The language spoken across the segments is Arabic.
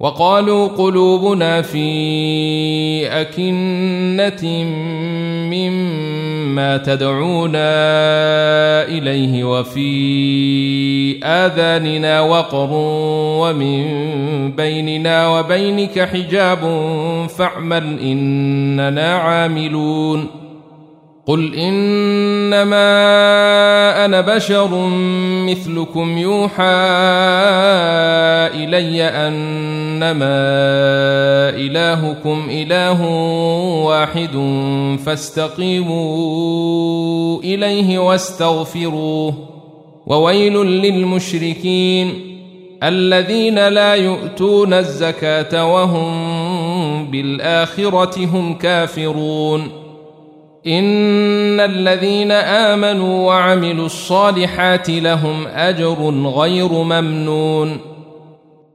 وقالوا قلوبنا في أكنة مما تدعونا إليه وفي آذاننا وقر ومن بيننا وبينك حجاب فاعمل إننا عاملون قل إنما أنا بشر مثلكم يوحى إلي إنما إلهكم إله واحد فاستقيموا إليه واستغفروه وويل للمشركين الذين لا يؤتون الزكاة وهم بالآخرة هم كافرون إن الذين آمنوا وعملوا الصالحات لهم أجر غير ممنون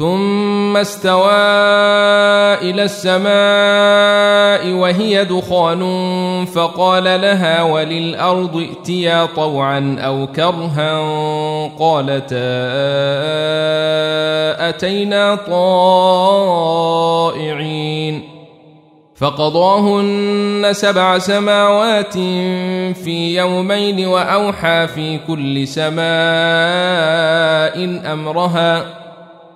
ثم استوى إلى السماء وهي دخان فقال لها وللأرض ائتيا طوعا أو كرها قالتا أتينا طائعين فقضاهن سبع سماوات في يومين وأوحى في كل سماء أمرها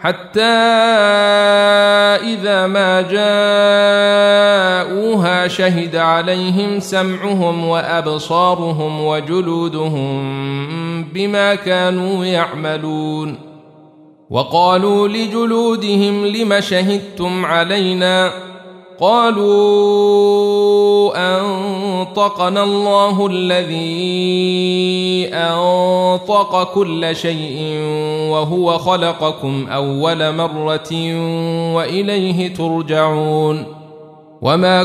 حتى إذا ما جاءوها شهد عليهم سمعهم وأبصارهم وجلودهم بما كانوا يعملون. وقالوا لجلودهم لم شهدتم علينا ۖ؟ قالوا أنطقنا الله الذي أنطق كل شيء وهو خلقكم أول مرة وإليه ترجعون وما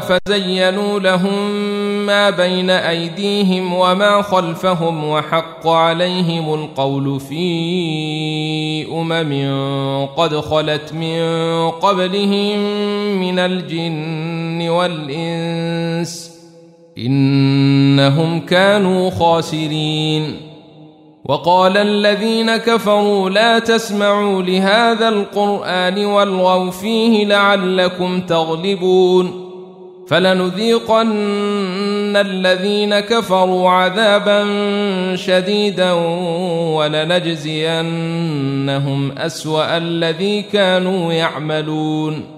فزينوا لهم ما بين أيديهم وما خلفهم وحق عليهم القول في أمم قد خلت من قبلهم من الجن والإنس إنهم كانوا خاسرين. وقال الذين كفروا لا تسمعوا لهذا القرآن والغوا فيه لعلكم تغلبون. فلنذيقن الذين كفروا عذابا شديدا ولنجزينهم أسوأ الذي كانوا يعملون.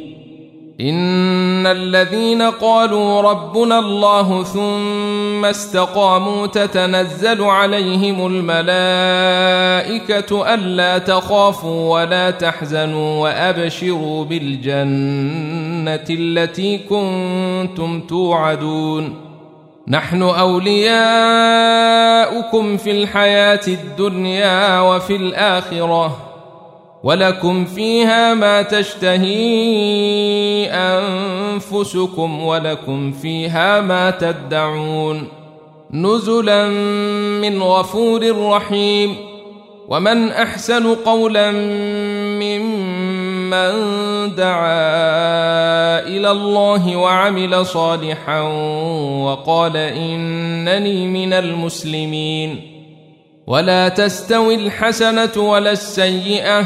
إن الذين قالوا ربنا الله ثم استقاموا تتنزل عليهم الملائكة ألا تخافوا ولا تحزنوا وأبشروا بالجنة التي كنتم توعدون نحن أولياؤكم في الحياة الدنيا وفي الآخرة ولكم فيها ما تشتهي انفسكم ولكم فيها ما تدعون نزلا من غفور رحيم ومن احسن قولا ممن دعا إلى الله وعمل صالحا وقال انني من المسلمين ولا تستوي الحسنه ولا السيئه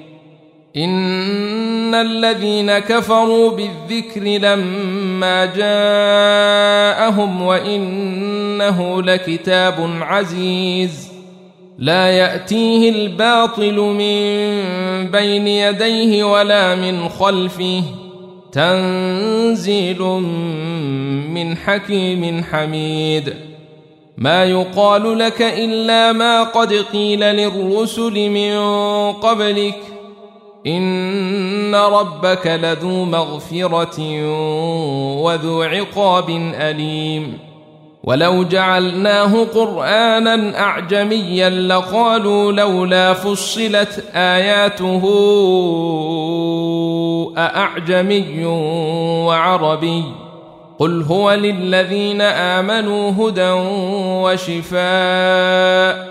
ان الذين كفروا بالذكر لما جاءهم وانه لكتاب عزيز لا ياتيه الباطل من بين يديه ولا من خلفه تنزيل من حكيم حميد ما يقال لك الا ما قد قيل للرسل من قبلك ان ربك لذو مغفره وذو عقاب اليم ولو جعلناه قرانا اعجميا لقالوا لولا فصلت اياته ااعجمي وعربي قل هو للذين امنوا هدى وشفاء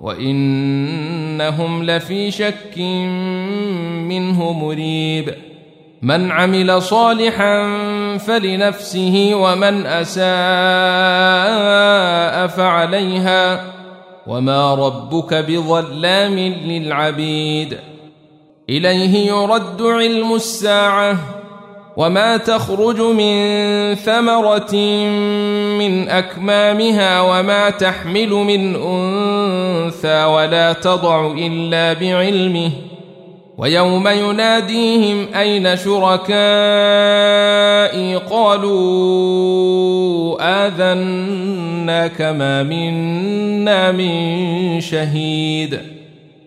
وإنهم لفي شك منه مريب. من عمل صالحا فلنفسه ومن أساء فعليها. وما ربك بظلام للعبيد. إليه يرد علم الساعة. وما تخرج من ثمره من اكمامها وما تحمل من انثى ولا تضع الا بعلمه ويوم يناديهم اين شركائي قالوا اذنا كما منا من شهيد